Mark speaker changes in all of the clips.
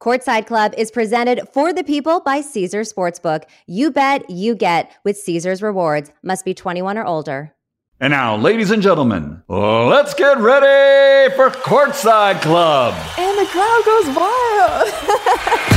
Speaker 1: Courtside Club is presented for the people by Caesars Sportsbook. You bet, you get with Caesars Rewards. Must be 21 or older.
Speaker 2: And now, ladies and gentlemen, let's get ready for Courtside Club.
Speaker 3: And the crowd goes wild.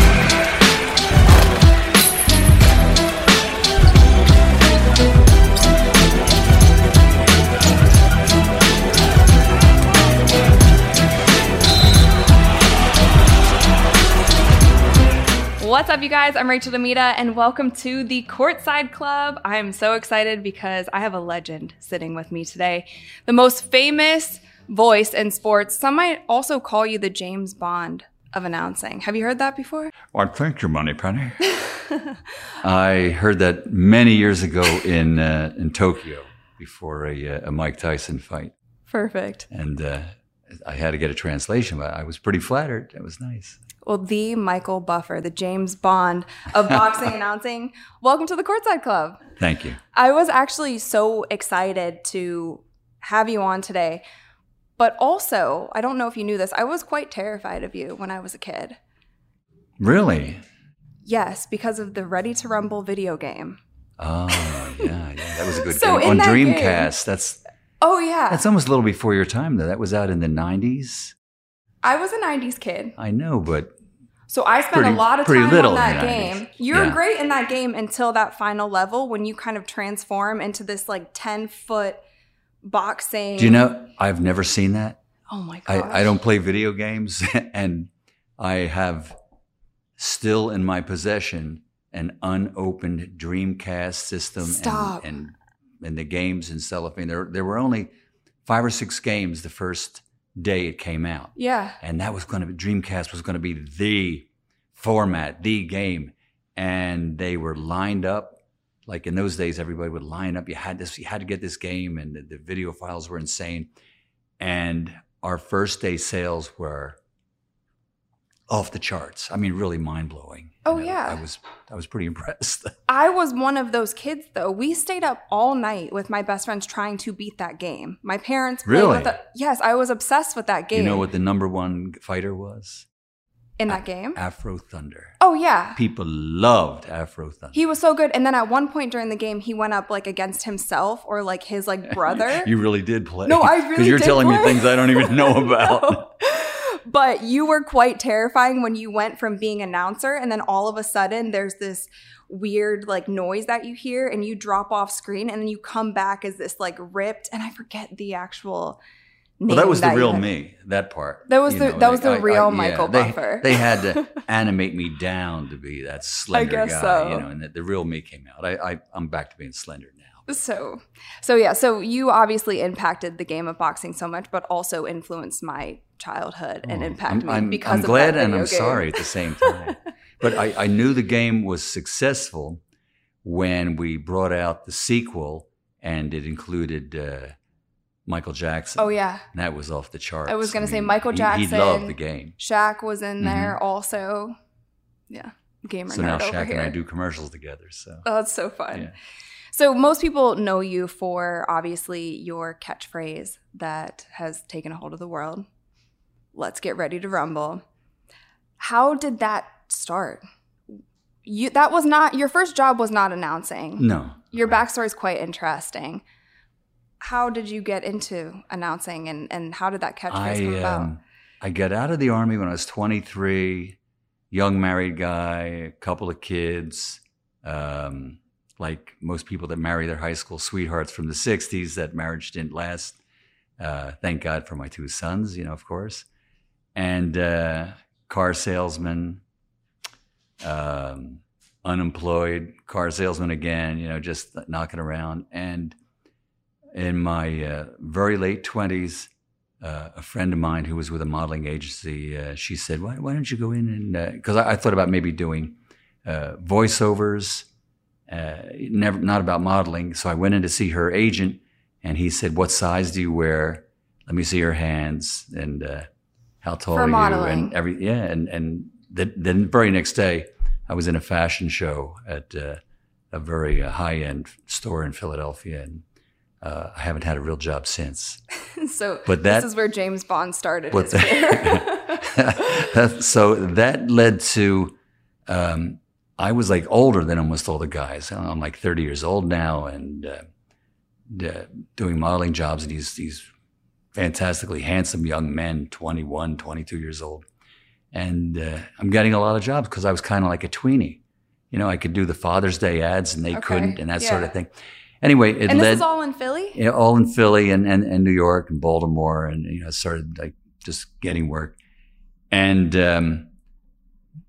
Speaker 3: What's up, you guys? I'm Rachel DeMita, and welcome to the Courtside Club. I am so excited because I have a legend sitting with me today. The most famous voice in sports. Some might also call you the James Bond of announcing. Have you heard that before?
Speaker 2: Well, thank you, Moneypenny. I heard that many years ago in uh, in Tokyo before a, uh, a Mike Tyson fight,
Speaker 3: Perfect.
Speaker 2: and uh, I had to get a translation, but I was pretty flattered. It was nice.
Speaker 3: Well, the Michael Buffer, the James Bond of boxing announcing. Welcome to the Courtside Club.
Speaker 2: Thank you.
Speaker 3: I was actually so excited to have you on today. But also, I don't know if you knew this, I was quite terrified of you when I was a kid.
Speaker 2: Really?
Speaker 3: Yes, because of the Ready to Rumble video game.
Speaker 2: Oh yeah, yeah. That was a good
Speaker 3: So
Speaker 2: game on
Speaker 3: that game-
Speaker 2: Dreamcast. That's
Speaker 3: Oh, yeah.
Speaker 2: that's almost a little before your time, though. That was out in the '90s.
Speaker 3: I was a 90s kid.
Speaker 2: I know, but
Speaker 3: So I spent
Speaker 2: Pretty-
Speaker 3: a lot of time
Speaker 2: little
Speaker 3: on that game.
Speaker 2: 90s.
Speaker 3: You're
Speaker 2: Yeah.
Speaker 3: great in that game until that final level when you kind of transform into this like 10 foot boxing.
Speaker 2: do you know? I've never seen that.
Speaker 3: Oh my god.
Speaker 2: I, I don't play video games, and I have still in my possession an unopened Dreamcast system
Speaker 3: Stop.
Speaker 2: and and and the games in cellophane. There there were only five or six games the first day it came out,
Speaker 3: Yeah.
Speaker 2: and that was going to be Dreamcast was going to be the format, the game, and they were lined up. Like in those days, everybody would line up. You had this. You had to get this game, and the, the video files were insane. And our first day sales were off the charts. I mean, really mind blowing.
Speaker 3: Oh, yeah.
Speaker 2: I was I was pretty impressed.
Speaker 3: I was one of those kids though. We stayed up all night with my best friends trying to beat that game. My parents
Speaker 2: Really?
Speaker 3: it. Yes, I was obsessed with that game.
Speaker 2: you know what the number one fighter was?
Speaker 3: In that game?
Speaker 2: Afro Thunder.
Speaker 3: Oh yeah.
Speaker 2: People loved Afro Thunder.
Speaker 3: He was so good. And then at one point during the game, he went up like against himself or like his like brother.
Speaker 2: You really did play.
Speaker 3: No, I really
Speaker 2: Because you're
Speaker 3: did
Speaker 2: telling me things I don't even know about.
Speaker 3: No. But you were quite terrifying when you went from being announcer and then all of a sudden there's this weird like noise that you hear and you drop off screen and then you come back as this like ripped and I forget the actual.
Speaker 2: Well, that was the real me. That part.
Speaker 3: That was the-
Speaker 2: know,
Speaker 3: that was the
Speaker 2: I- I-
Speaker 3: real Michael
Speaker 2: they-
Speaker 3: Buffer.
Speaker 2: They had to animate me down to be that slender
Speaker 3: guess
Speaker 2: guy,
Speaker 3: so.
Speaker 2: you know, and the, the real me came out. I, I I'm back to being slender now.
Speaker 3: So, so yeah, so you obviously impacted the game of boxing so much, but also influenced my childhood and impacted
Speaker 2: Oh, I'm,
Speaker 3: me
Speaker 2: I'm,
Speaker 3: because
Speaker 2: I'm
Speaker 3: of
Speaker 2: glad
Speaker 3: that
Speaker 2: and I'm
Speaker 3: game.
Speaker 2: sorry at the same time. but I, I knew the game was successful when we brought out the sequel and it included uh, Michael Jackson.
Speaker 3: Oh yeah,
Speaker 2: And that was off the charts.
Speaker 3: I was gonna say
Speaker 2: mean,
Speaker 3: Michael Jackson.
Speaker 2: He, loved the game.
Speaker 3: Shaq was in
Speaker 2: Mhm.
Speaker 3: there also. Yeah, gamer
Speaker 2: So now Shaq and I do commercials together. So
Speaker 3: Oh, that's so fun.
Speaker 2: Yeah.
Speaker 3: So most people know you for obviously your catchphrase that has taken a hold of the world. Let's get ready to rumble. How did that start? You that was not your first job was not announcing.
Speaker 2: no,
Speaker 3: Your backstory is quite interesting. How did you get into announcing and, and how did that catchphrase come
Speaker 2: I
Speaker 3: about?
Speaker 2: um, I got out of the army when I was 23, young married guy, a couple of kids. Um, like most people that marry their high school sweethearts from the 60s, that marriage didn't last. Uh, thank God for my two sons, you know, of course. And uh, car salesman, um, unemployed car salesman again, you know, just knocking around. And in my uh, very late 20s, uh, a friend of mine who was with a modeling agency, uh, she said, why, why don't you go in and, because I, I thought about maybe doing uh, voiceovers, uh, never, not about modeling. So I went in to see her agent and he said, what size do you wear? Let me see your hands and uh, how tall
Speaker 3: For
Speaker 2: are you?
Speaker 3: modeling.
Speaker 2: And every, yeah. And, and the, the very next day, I was in a fashion show at uh, a very uh, high end store in Philadelphia. And uh, I haven't had a real job since.
Speaker 3: so
Speaker 2: But that-
Speaker 3: this is where James Bond started his career.
Speaker 2: so that led to um, I was like older than almost all the guys. I'm like 30 years old now and uh, doing modeling jobs. And these these fantastically handsome young men, 21, 22 years old, and uh, I'm getting a lot of jobs because I was kind of like a tweenie. You know, I could do the Father's Day ads and they
Speaker 3: Okay,
Speaker 2: couldn't, and that sort of thing. Anyway, it
Speaker 3: and
Speaker 2: led
Speaker 3: is all in Philly?
Speaker 2: yeah, all in Philly and, and, and New York and Baltimore, and you know, started like just getting work, and um,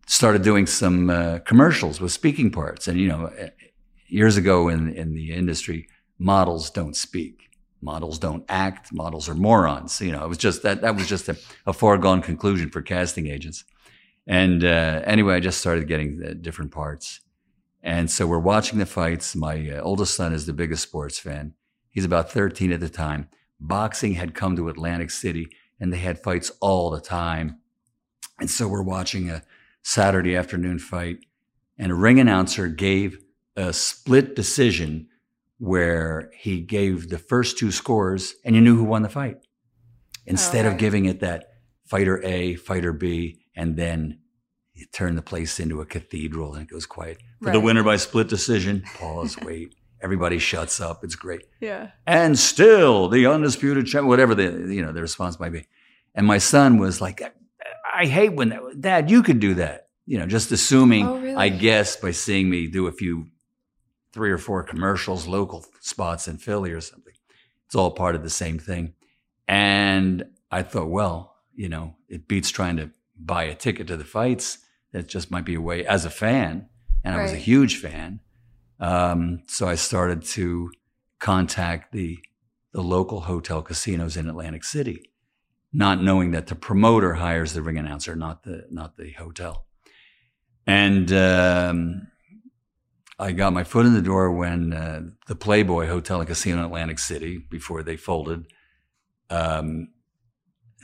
Speaker 2: started doing some uh, commercials with speaking parts. And you know, eh, years ago in in the industry, models don't speak, models don't act, models are morons. You know, it was just that that was just a, a foregone conclusion for casting agents. And uh, anyway, I just started getting the different parts. And so we're watching the fights. My uh, oldest son is the biggest sports fan. He's about 13 at the time. Boxing had come to Atlantic City and they had fights all the time. And so we're watching a Saturday afternoon fight and a ring announcer gave a split decision where he gave the first two scores and you knew who won the fight. Instead of giving it that fighter A, fighter B, and then you turn the place into a cathedral and it goes quiet. For the winner by split decision, pause, wait. Everybody shuts up. It's great.
Speaker 3: Yeah.
Speaker 2: And still the undisputed champ, whatever the you know the response might be. And my son was like, I hate when that, Dad, you could do that. You know, just assuming,
Speaker 3: Oh, really?
Speaker 2: I guess, by seeing me do a few, three or four commercials, local spots in Philly or something. It's all part of the same thing. And I thought, well, you know, it beats trying to buy a ticket to the fights. That just might be a way as a fan. And I was a huge fan. Um, so I started to contact the, the local hotel casinos in Atlantic City, not knowing that the promoter hires the ring announcer, not the, not the hotel. And, um, I got my foot in the door when uh, the Playboy Hotel and Casino in Atlantic City, before they folded, um,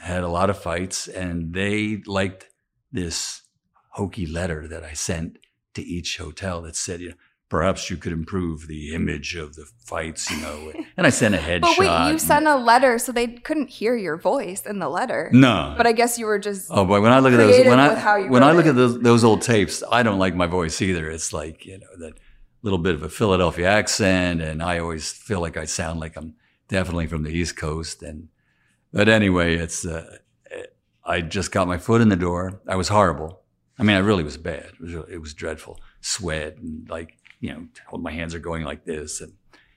Speaker 2: had a lot of fights, and they liked this hokey letter that I sent to each hotel that said, you know, perhaps you could improve the image of the fights, you know. And I sent a headshot.
Speaker 3: But wait, you sent a letter so they couldn't hear your voice in the letter.
Speaker 2: no,
Speaker 3: But I guess you were just
Speaker 2: Oh boy, when I look at those, when I when I look
Speaker 3: it.
Speaker 2: at those, those old tapes, I don't like my voice either. It's like you know that little bit of a Philadelphia accent, and I always feel like I sound like I'm definitely from the East Coast. And but anyway, it's uh, I just got my foot in the door. I was horrible. I mean, I really was bad. It was really, it was dreadful. Sweat and like you know, my hands are going like this, and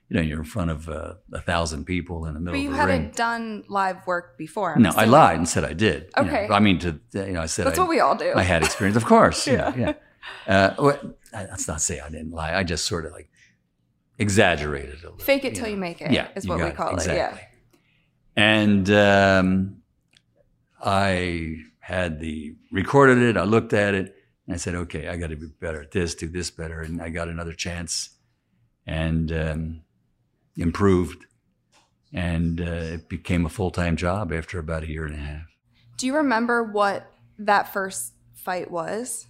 Speaker 2: you know, you're in front of uh, a thousand people in the middle
Speaker 3: But you
Speaker 2: of the ring.
Speaker 3: hadn't done live work before. I'm
Speaker 2: No, I lied and said I did. you know.
Speaker 3: Okay.
Speaker 2: I mean, to you know, I said
Speaker 3: That's
Speaker 2: I,
Speaker 3: what we all do.
Speaker 2: I had experience, of course. you know,
Speaker 3: Yeah.
Speaker 2: yeah. Uh, well, let's not say I didn't lie. I just sort of like exaggerated a little.
Speaker 3: Fake it till you make it.
Speaker 2: Yeah,
Speaker 3: is what we call
Speaker 2: exactly.
Speaker 3: Yeah.
Speaker 2: And um, I had the recorded it. I looked at it, and I said, "Okay, I got to be better at this. Do this better." And I got another chance, and um, improved, and uh, it became a full time job after about a year and a half.
Speaker 3: Do you remember what that first fight was?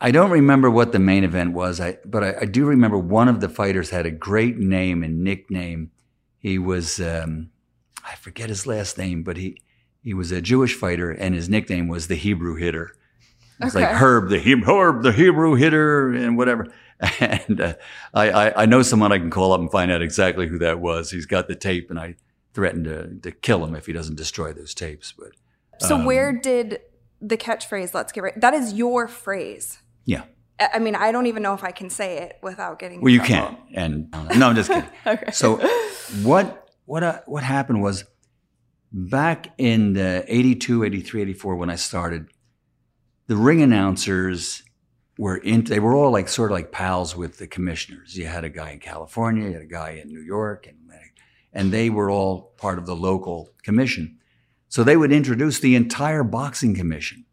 Speaker 2: I don't remember what the main event was, I, but I, I do remember one of the fighters had a great name and nickname. He was, um, I forget his last name, but he, he was a Jewish fighter and his nickname was the Hebrew hitter. It's like Herb, the Hebrew, Herb, the Hebrew hitter and whatever. And uh, I, I, I know someone I can call up and find out exactly who that was. He's got the tape and I threatened to, to kill him if he doesn't destroy those tapes. But
Speaker 3: So
Speaker 2: Um,
Speaker 3: where did the catchphrase "Let's get right"? That is your phrase.
Speaker 2: yeah,
Speaker 3: I I mean, I don't even know if I can say it without getting.
Speaker 2: well, you can't. And no, I'm just kidding.
Speaker 3: Okay.
Speaker 2: So what what uh, what happened was back in the 82, 83, 84 when I started, the ring announcers were in they were all like sort of like pals with the commissioners. You had a guy in California, you had a guy in New York and and they were all part of the local commission. So they would introduce the entire boxing commission.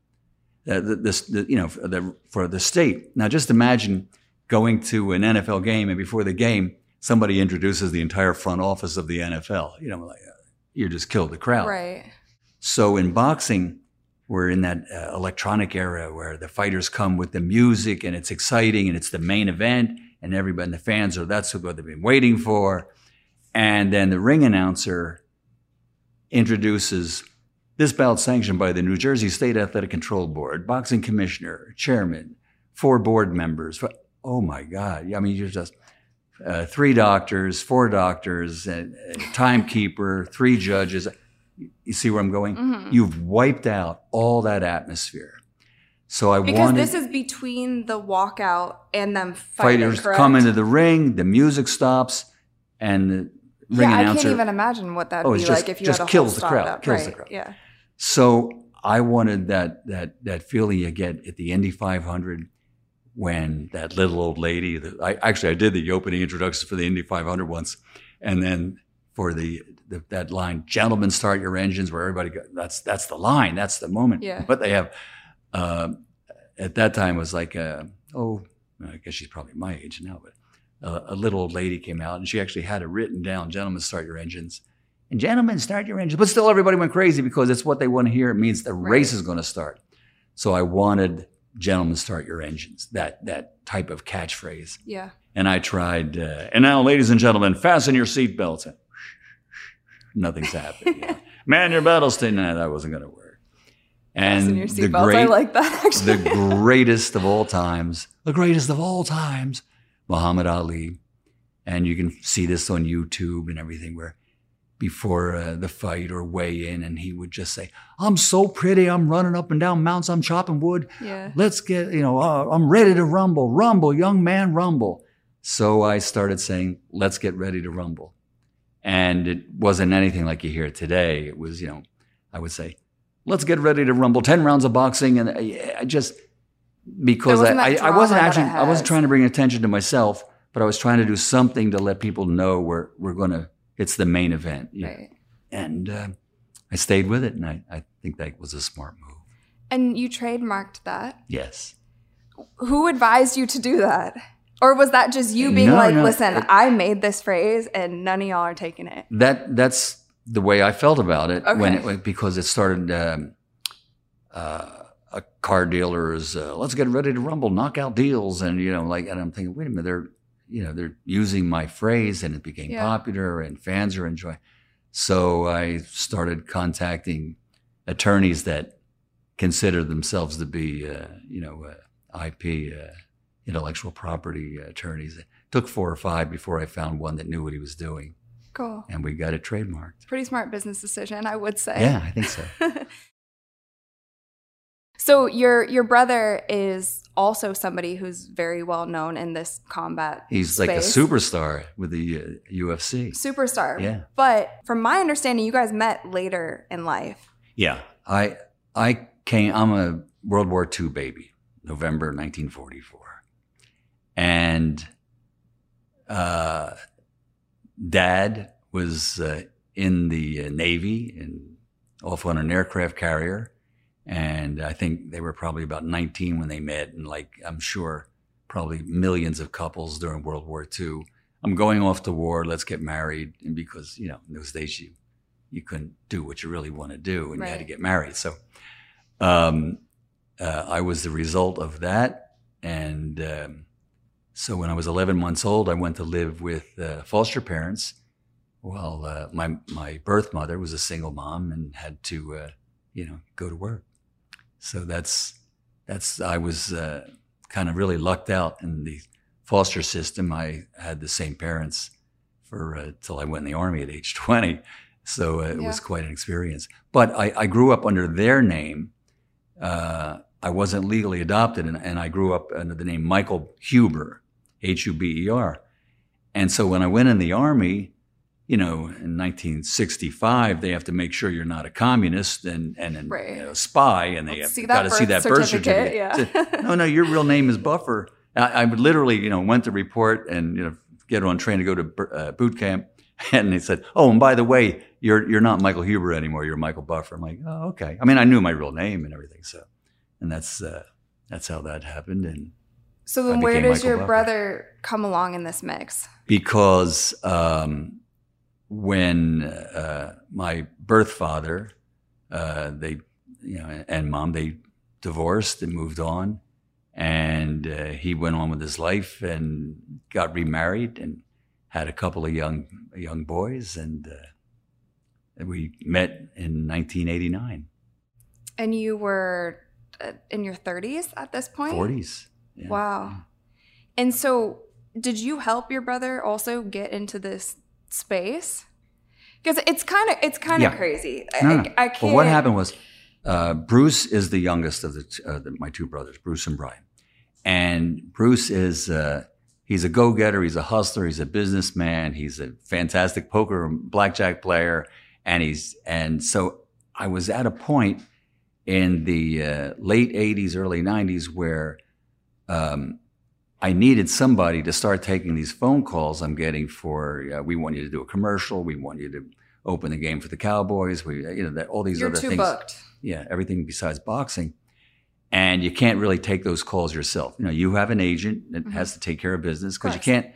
Speaker 2: Uh, the, this, the, you know, for the, for the state. Now, just imagine going to an NFL game, and before the game, somebody introduces the entire front office of the NFL. You know, like uh, you just kill the crowd.
Speaker 3: Right.
Speaker 2: So in boxing, we're in that uh, electronic era where the fighters come with the music and it's exciting and it's the main event and everybody and the fans are that's what they've been waiting for. And then the ring announcer introduces this bout sanctioned by the New Jersey State Athletic Control Board, boxing commissioner, chairman, four board members. Oh my God. I mean, you're just uh, three doctors, four doctors, a, a timekeeper, three judges. You see where I'm going?
Speaker 3: Mhm.
Speaker 2: You've wiped out all that atmosphere. So I
Speaker 3: Because
Speaker 2: wanted
Speaker 3: this is between the walkout and them fighting.
Speaker 2: fighters
Speaker 3: correct?
Speaker 2: come into the ring, the music stops, and the ring
Speaker 3: yeah, I can't even imagine what that'd
Speaker 2: Oh,
Speaker 3: be
Speaker 2: just-
Speaker 3: like if you
Speaker 2: just
Speaker 3: had a
Speaker 2: kills
Speaker 3: whole
Speaker 2: the crowd,
Speaker 3: up.
Speaker 2: kills the
Speaker 3: right.
Speaker 2: crowd.
Speaker 3: Yeah.
Speaker 2: So I wanted that that that feeling you get at the Indy 500 when that little old lady. The, I actually I did the opening introductions for the Indy 500 once, and then for the, the that line, "Gentlemen, start your engines," where everybody go, that's that's the line, that's the moment.
Speaker 3: Yeah.
Speaker 2: But they have um, at that time was like uh, oh I guess she's probably my age now, but uh, a little old lady came out and she actually had it written down, "Gentlemen, start your engines." And gentlemen, start your engines. But still, everybody went crazy because it's what they want to hear. It means the
Speaker 3: Right.
Speaker 2: race is going to start. So I wanted "Gentlemen, start your engines." That that type of catchphrase.
Speaker 3: Yeah.
Speaker 2: And I tried. Uh, and now, ladies and gentlemen, fasten your seatbelts. Nothing's happening. you know. Man, your battle's staying. No, that wasn't going to work. And
Speaker 3: Fasten your
Speaker 2: the great,
Speaker 3: I like that actually.
Speaker 2: the greatest of all times, the greatest of all times, Muhammad Ali. And you can see this on YouTube and everything where before uh, the fight or weigh in, and he would just say, I'm so pretty. I'm running up and down mountains. I'm chopping wood.
Speaker 3: yeah.
Speaker 2: Let's get, you know, uh, I'm ready to rumble. Rumble, young man, rumble. So I started saying, let's get ready to rumble. And it wasn't anything like you hear today. It was, you know, I would say, let's get ready to rumble. 10 rounds of boxing. And I, I just, because I, I, I wasn't actually, I wasn't trying to bring attention to myself, but I was trying to do something to let people know we're, we're going to, it's the main event. you know.
Speaker 3: Right.
Speaker 2: And uh, I stayed with it. And I, I think that was a smart move.
Speaker 3: And you trademarked that.
Speaker 2: Yes.
Speaker 3: Who advised you to do that? Or was that just you being
Speaker 2: No,
Speaker 3: like,
Speaker 2: no,
Speaker 3: listen,
Speaker 2: it-
Speaker 3: I made this phrase and none of y'all are taking it?
Speaker 2: that that's the way I felt about it when it because it started. Um, uh, a car dealer's uh, let's get ready to rumble, knockout deals, and you know, like, and I'm thinking, wait a minute, they're you know they're using my phrase, and it became
Speaker 3: Yeah.
Speaker 2: popular, and fans are enjoying. So I started contacting attorneys that consider themselves to be, uh, you know, uh, IP, uh, intellectual property attorneys. It took four or five before I found one that knew what he was doing,
Speaker 3: Cool.
Speaker 2: and we got it trademarked.
Speaker 3: Pretty smart business decision, I would say.
Speaker 2: Yeah, I think so.
Speaker 3: So your your brother is also somebody who's very well known in this combat.
Speaker 2: He's like a superstar with the uh, UFC.
Speaker 3: superstar.
Speaker 2: Yeah.
Speaker 3: But from my understanding, you guys met later in life.
Speaker 2: Yeah, I I came. I'm a World War II baby, November 1944, and uh, Dad was uh, in the uh, Navy and off on an aircraft carrier, and I think they were probably about 19 when they met, and like I'm sure probably millions of couples during World War II. I'm going off to war. Let's get married, and because you know in those days you you couldn't do what you really want to do, and you had to get married. So, um, uh, I was the result of that, and um, so when I was 11 months old, I went to live with uh, foster parents. Well, uh, my my birth mother was a single mom and had to, uh, you know, go to work. So that's that's I was uh, kind of really lucked out in the foster system. I had the same parents for uh, till I went in the army at age 20. So uh, it was quite an experience. But I, I grew up under their name. Uh, I wasn't legally adopted, and, and I grew up under the name Michael Huber, H U B E R. And so when I went in the army, you know, in 1965, they have to make sure you're not a communist and and, and
Speaker 3: Right.
Speaker 2: you know, spy, and they
Speaker 3: Let's
Speaker 2: have got to see that birth
Speaker 3: certificate, yeah.
Speaker 2: Say, no, no, your real name is Buffer. I, I literally, you know, went to report and you know get on train to go to uh, boot camp, and they said, "Oh, and by the way, you're you're not Michael Huber anymore. You're Michael Buffer." I'm like, "Oh, okay." I mean, I knew my real name and everything, so and that's uh, that's how that happened, and
Speaker 3: So then, where does
Speaker 2: Michael
Speaker 3: your
Speaker 2: Buffer.
Speaker 3: brother come along in this mix?
Speaker 2: because um, when uh, my birth father, uh, they, you know, and mom, they divorced and moved on, and uh, he went on with his life and got remarried, and had a couple of young young boys, and uh, we met in 1989.
Speaker 3: And you were uh, in your 30s at this point?
Speaker 2: 40s. Yeah.
Speaker 3: Wow. And so, did you help your brother also get into this space? Because it's kind of it's kind of
Speaker 2: Yeah.
Speaker 3: crazy.
Speaker 2: No,
Speaker 3: I,
Speaker 2: no.
Speaker 3: I can't.
Speaker 2: Well, what happened was uh, Bruce is the youngest of the, t- uh, the my two brothers, Bruce and Brian, and Bruce is uh, he's a go getter, he's a hustler, he's a businessman, he's a fantastic poker blackjack player, and he's and so I was at a point in the uh, late '80s, early '90s where. Um, I needed somebody to start taking these phone calls I'm getting for, uh, we want you to do a commercial, we want you to open the game for the Cowboys, we, you know, that all these
Speaker 3: You're
Speaker 2: other
Speaker 3: too
Speaker 2: things.
Speaker 3: booked.
Speaker 2: Yeah, everything besides boxing. And you can't really take those calls yourself. You know, you have an agent that
Speaker 3: Mhm.
Speaker 2: has to take care of business because you can't,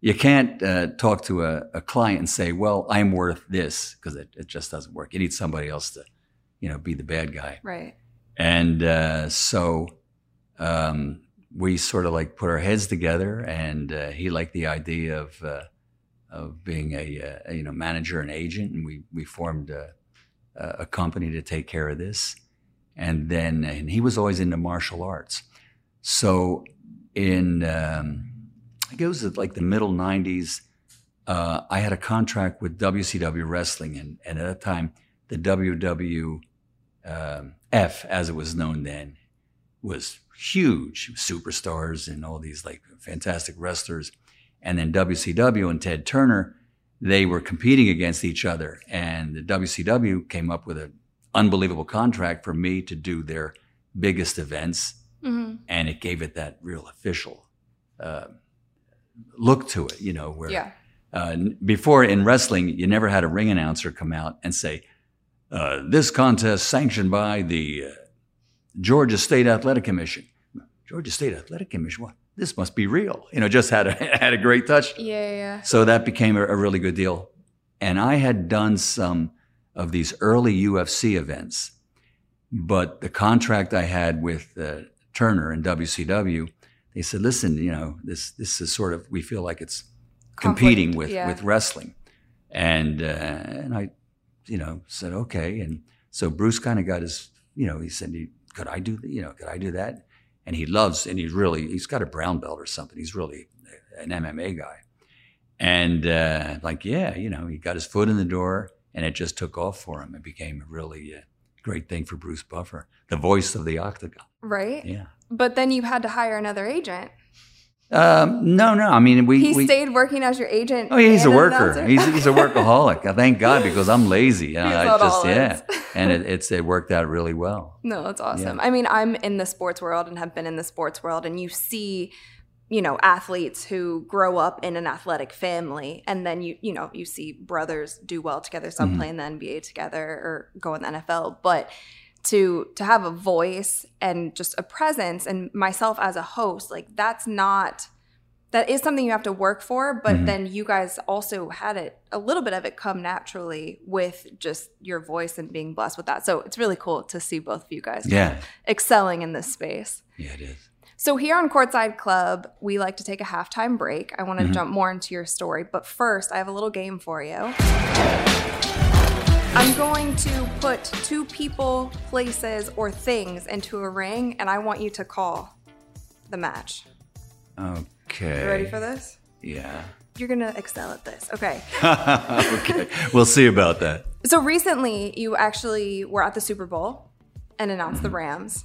Speaker 2: you can't uh, talk to a, a client and say, well, I'm worth this because it, it just doesn't work. You need somebody else to, you know, be the bad guy.
Speaker 3: Right.
Speaker 2: And uh, so um, we sort of like put our heads together, and uh, he liked the idea of uh, of being a, uh, you know manager and agent, and we we formed a, a company to take care of this. And then and he was always into martial arts, so in um, I think it was like the middle '90s. Uh, I had a contract with WCW Wrestling, and, and at that time, the WWF, as it was known then, was huge. Superstars and all these like fantastic wrestlers. And then WCW and Ted Turner, they were competing against each other. And the WCW came up with an unbelievable contract for me to do their biggest events.
Speaker 3: hmm
Speaker 2: And it gave it that real official uh, look to it, you know, where
Speaker 3: Yeah.
Speaker 2: uh, before in wrestling, you never had a ring announcer come out and say, uh, "This contest sanctioned by the uh, Georgia State Athletic Commission." Georgia State Athletic Commission. What? This must be real. You know, just had a had a great touch.
Speaker 3: Yeah. Yeah.
Speaker 2: So that became a, a really good deal. And I had done some of these early UFC events, but the contract I had with uh, Turner and WCW, they said, "Listen, you know, this this is sort of we feel like it's competing
Speaker 3: Conflict,
Speaker 2: with
Speaker 3: yeah.
Speaker 2: with wrestling," and uh, and I, you know, said okay, and so Bruce kind of got his, you know, he said, "Could I do, you know, could I do that?" And he loves, and he's really, he's got a brown belt or something. He's really an MMA guy. And uh, like, yeah, you know, he got his foot in the door and it just took off for him. It became a really uh, great thing for Bruce Buffer, the voice of the octagon.
Speaker 3: Right.
Speaker 2: Yeah.
Speaker 3: But then you had to hire another agent.
Speaker 2: Um, no, no. I mean, we.
Speaker 3: He
Speaker 2: we
Speaker 3: stayed working as your agent.
Speaker 2: oh, yeah, he's a worker. He's, he's a workaholic. I thank God because I'm lazy. And I just, yeah. and it, it's, it worked out really well.
Speaker 3: No, that's awesome. I mean, I'm in the sports world and have been in the sports world, and you see, you know, athletes who grow up in an athletic family, and then you, you know, you see brothers do well together. Some
Speaker 2: Mhm.
Speaker 3: play in the NBA together or go in the NFL, but to to have a voice and just a presence, and myself as a host, like that's not. That is something you have to work for, but
Speaker 2: Mhm.
Speaker 3: then you guys also had it a little bit of it come naturally with just your voice and being blessed with that. So it's really cool to see both of you guys
Speaker 2: Yeah.
Speaker 3: excelling in this space.
Speaker 2: Yeah, it is.
Speaker 3: So here on Courtside Club, we like to take a halftime break. I want to
Speaker 2: Mhm.
Speaker 3: jump more into your story, but first, I have a little game for you. I'm going to put two people, places, or things into a ring, and I want you to call the match.
Speaker 2: Okay.
Speaker 3: You ready for this?
Speaker 2: Yeah.
Speaker 3: You're going to excel at this. Okay.
Speaker 2: okay. We'll see about that.
Speaker 3: So recently, you actually were at the Super Bowl and announced the Rams.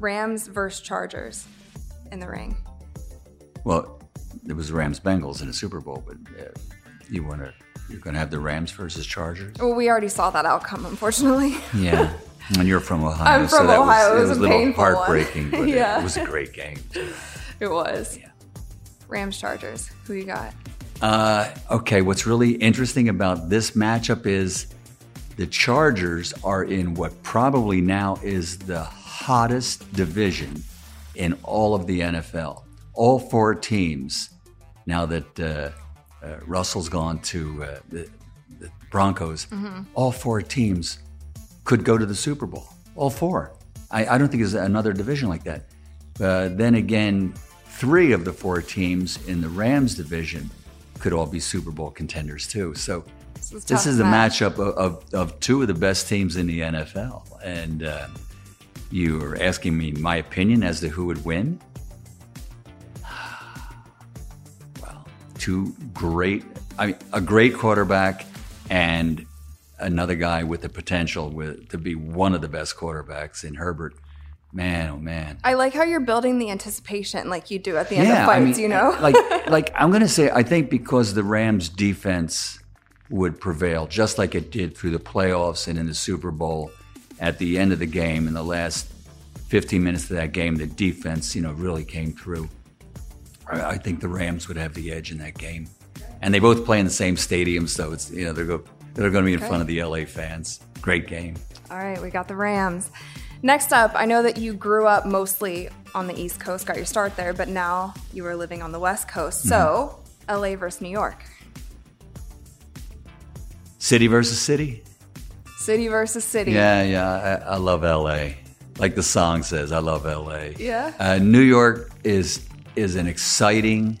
Speaker 3: Rams versus Chargers in the ring.
Speaker 2: Well, it was Rams Bengals in the Super Bowl, but uh, you want to you're going to have the Rams versus Chargers?
Speaker 3: Well, we already saw that outcome, unfortunately.
Speaker 2: Yeah. And you're from Ohio,
Speaker 3: I'm
Speaker 2: so
Speaker 3: from
Speaker 2: that
Speaker 3: Ohio.
Speaker 2: was,
Speaker 3: It was
Speaker 2: a
Speaker 3: a
Speaker 2: little
Speaker 3: painful one.
Speaker 2: heartbreaking, but
Speaker 3: Yeah.
Speaker 2: it was a great game. too.
Speaker 3: It was.
Speaker 2: Yeah.
Speaker 3: Rams Chargers. Who you got?
Speaker 2: Uh, okay, what's really interesting about this matchup is the Chargers are in what probably now is the hottest division in all of the NFL. All four teams, now that uh, uh, Russell's gone to uh, the, the Broncos, all four teams could go to the Super Bowl. All four. I, I don't think there's another division like that. Uh, then again, three of the four teams in the Rams division could all be Super Bowl contenders too. So
Speaker 3: This is,
Speaker 2: this is a
Speaker 3: match.
Speaker 2: matchup of, of, of two of the best teams in the NFL. And uh, you are asking me my opinion as to who would win? Two great, I mean, a great quarterback and another guy with the potential with, to be one of the best quarterbacks in Herbert. Man, oh man.
Speaker 3: I like how you're building the anticipation like you do at the end of fights, you eh, know?
Speaker 2: like like I'm gonna say I think because the Rams defense would prevail, just like it did through the playoffs and in the Super Bowl. At the end of the game, in the last 15 minutes of that game, the defense, you know, really came through. I, I think the Rams would have the edge in that game, and they both play in the same stadium, so it's you know they're go they're going to be in front of the LA fans. Great game.
Speaker 3: All right, we got the Rams. Next up, I know that you grew up mostly on the East Coast, got your start there, but now you are living on the West Coast. So,
Speaker 2: Mm-hmm.
Speaker 3: LA versus New York.
Speaker 2: City versus city.
Speaker 3: City versus city.
Speaker 2: Yeah, yeah. I, I love LA. Like the song says, I love LA.
Speaker 3: Yeah.
Speaker 2: Uh, New York is is an exciting,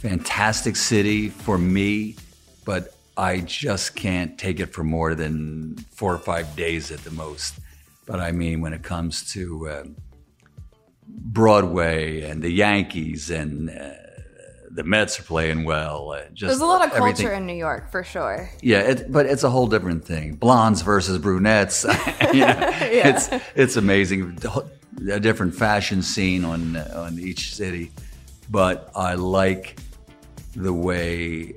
Speaker 2: fantastic city for me, but I just can't take it for more than four or five days at the most. But I mean, when it comes to um, Broadway and the Yankees and uh, the Mets are playing well, uh, just
Speaker 3: There's a lot of
Speaker 2: everything-
Speaker 3: culture in New York for sure.
Speaker 2: yeah, it, but it's a whole different thing. Blondes versus brunettes. You know, It's it's amazing. A different fashion scene on on each city, but I like the way.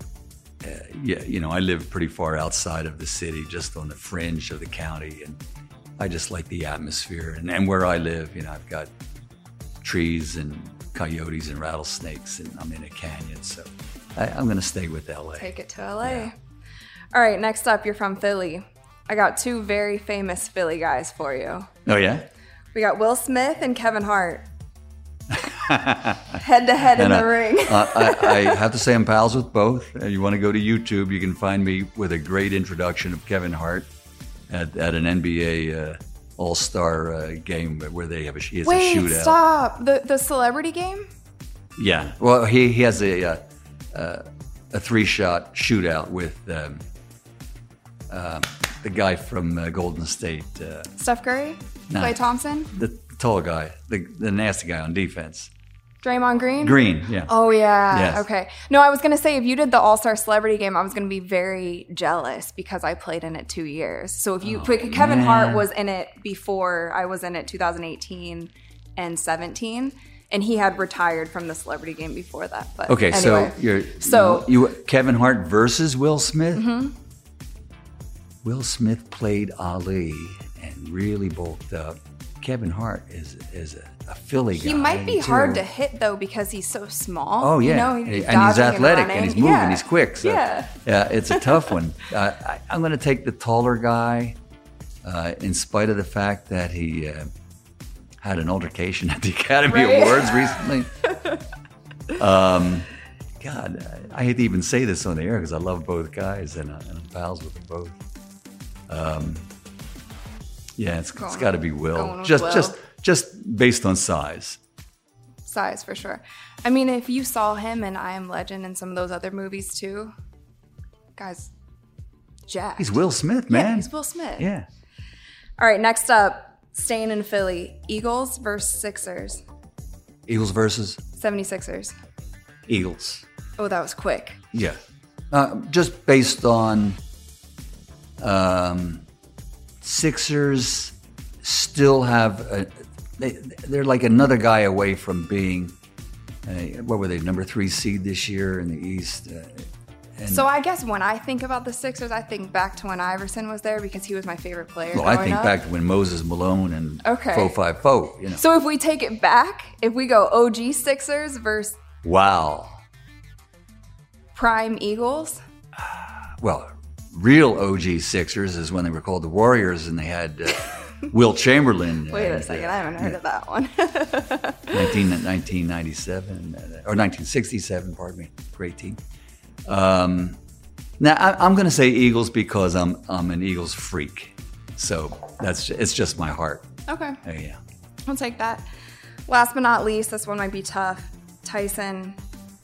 Speaker 2: Uh, yeah, you know, I live pretty far outside of the city, just on the fringe of the county, and I just like the atmosphere. And, and where I live, you know, I've got trees and coyotes and rattlesnakes, and I'm in a canyon, so I, I'm going to stay with LA.
Speaker 3: Take it to LA. All right, next up, you're from Philly. I got two very famous Philly guys for you.
Speaker 2: Oh yeah.
Speaker 3: We got Will Smith and Kevin Hart. head to head in
Speaker 2: And,
Speaker 3: the ring.
Speaker 2: uh, I, I have to say I'm pals with both. Uh, you want to go to YouTube, you can find me with a great introduction of Kevin Hart at, at an NBA uh, All Star uh, game where they have a, he has a
Speaker 3: Wait,
Speaker 2: shootout.
Speaker 3: stop. The the celebrity game?
Speaker 2: Yeah, well, he, he has a uh, uh, a three shot shootout with um, uh, the guy from uh, Golden State, uh,
Speaker 3: Steph Curry?
Speaker 2: No.
Speaker 3: Klay Thompson?
Speaker 2: the tall guy, the, the nasty guy on defense.
Speaker 3: Draymond Green?
Speaker 2: Green, yeah.
Speaker 3: Oh yeah.
Speaker 2: Yes.
Speaker 3: Okay. No, I was gonna say if you did the All Star Celebrity Game, I was gonna be very jealous because I played in it two years. So if you, oh, quick, Kevin Hart
Speaker 2: Oh,
Speaker 3: was in it before I was in it, 2018 and 17, and he had retired from the Celebrity Game before that. But
Speaker 2: Okay,
Speaker 3: anyway.
Speaker 2: so you're
Speaker 3: So-
Speaker 2: you, you Kevin Hart versus Will Smith. Mm-hmm. Will Smith played Ali really bulked up. Kevin Hart is is a, a Philly guy.
Speaker 3: he might be hard to hit though because he's so small.
Speaker 2: Oh yeah,
Speaker 3: you know,
Speaker 2: and
Speaker 3: he's
Speaker 2: he's athletic and,
Speaker 3: running.
Speaker 2: he's moving,
Speaker 3: Yeah.
Speaker 2: he's quick. So,
Speaker 3: yeah.
Speaker 2: yeah, it's a tough one. Uh, I, I'm going to take the taller guy, uh, in spite of the fact that he uh, had an altercation at the Academy
Speaker 3: Right.
Speaker 2: Awards recently. um, God, I, I hate to even say this on the air because I love both guys and, uh, and I'm pals with them both. Um, yeah, it's, it's
Speaker 3: Going-
Speaker 2: got to be Will. Just,
Speaker 3: Will.
Speaker 2: just, just based on size.
Speaker 3: size for sure. I mean, if you saw him in I Am Legend and some of those other movies too, guys, Jack.
Speaker 2: He's Will Smith, man.
Speaker 3: Yeah,
Speaker 2: man.
Speaker 3: he's Will Smith.
Speaker 2: Yeah.
Speaker 3: All right, next up, staying in Philly, Eagles versus Sixers.
Speaker 2: Eagles versus
Speaker 3: 76ers.
Speaker 2: Eagles.
Speaker 3: Oh, that was quick.
Speaker 2: Yeah. Uh, just based on um, Sixers still have, a, they, they're like another guy away from being, uh, what were they, number three seed this year in the East? Uh, and,
Speaker 3: So I guess when I think about the Sixers, I think back to when Iverson was there because he was my favorite player.
Speaker 2: well, I think
Speaker 3: up.
Speaker 2: back to when Moses Malone and
Speaker 3: Okay.
Speaker 2: Fo Five Fo, you know.
Speaker 3: So if we take it back, if we go OG Sixers versus
Speaker 2: wow.
Speaker 3: Prime Eagles,
Speaker 2: Well, real OG Sixers is when they were called the Warriors and they had uh, Wilt Chamberlain.
Speaker 3: wait a second,
Speaker 2: uh,
Speaker 3: I haven't heard of that one.
Speaker 2: 19, 1997 uh, or 1967, pardon me. Great team. Um, now I, I'm going to say Eagles because I'm I'm an Eagles freak. So that's it's just my heart.
Speaker 3: okay.
Speaker 2: Uh, yeah.
Speaker 3: I'll take that. Last but not least, this one might be tough. Tyson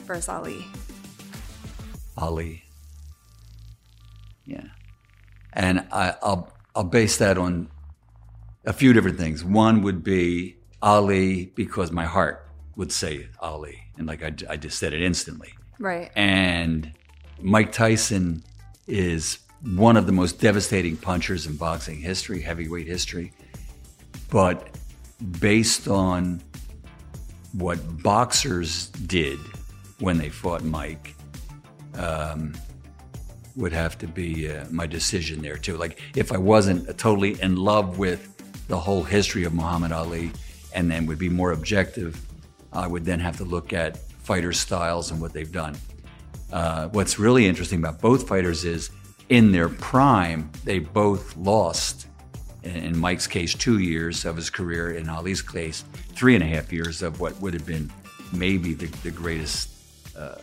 Speaker 3: versus Ali.
Speaker 2: Ali. Yeah, and I, I'll I'll base that on a few different things. One would be Ali because my heart would say Ali, and like I, I just said it instantly.
Speaker 3: Right.
Speaker 2: And Mike Tyson is one of the most devastating punchers in boxing history, heavyweight history. But based on what boxers did when they fought Mike, um, would have to be uh, my decision there too. Like if I wasn't totally in love with the whole history of Muhammad Ali, and then would be more objective, I would then have to look at fighter styles and what they've done. Uh, what's really interesting about both fighters is in their prime, they both lost. In, Mike's case, two years of his career. In Ali's case, three and a half years of what would have been maybe the, the greatest uh,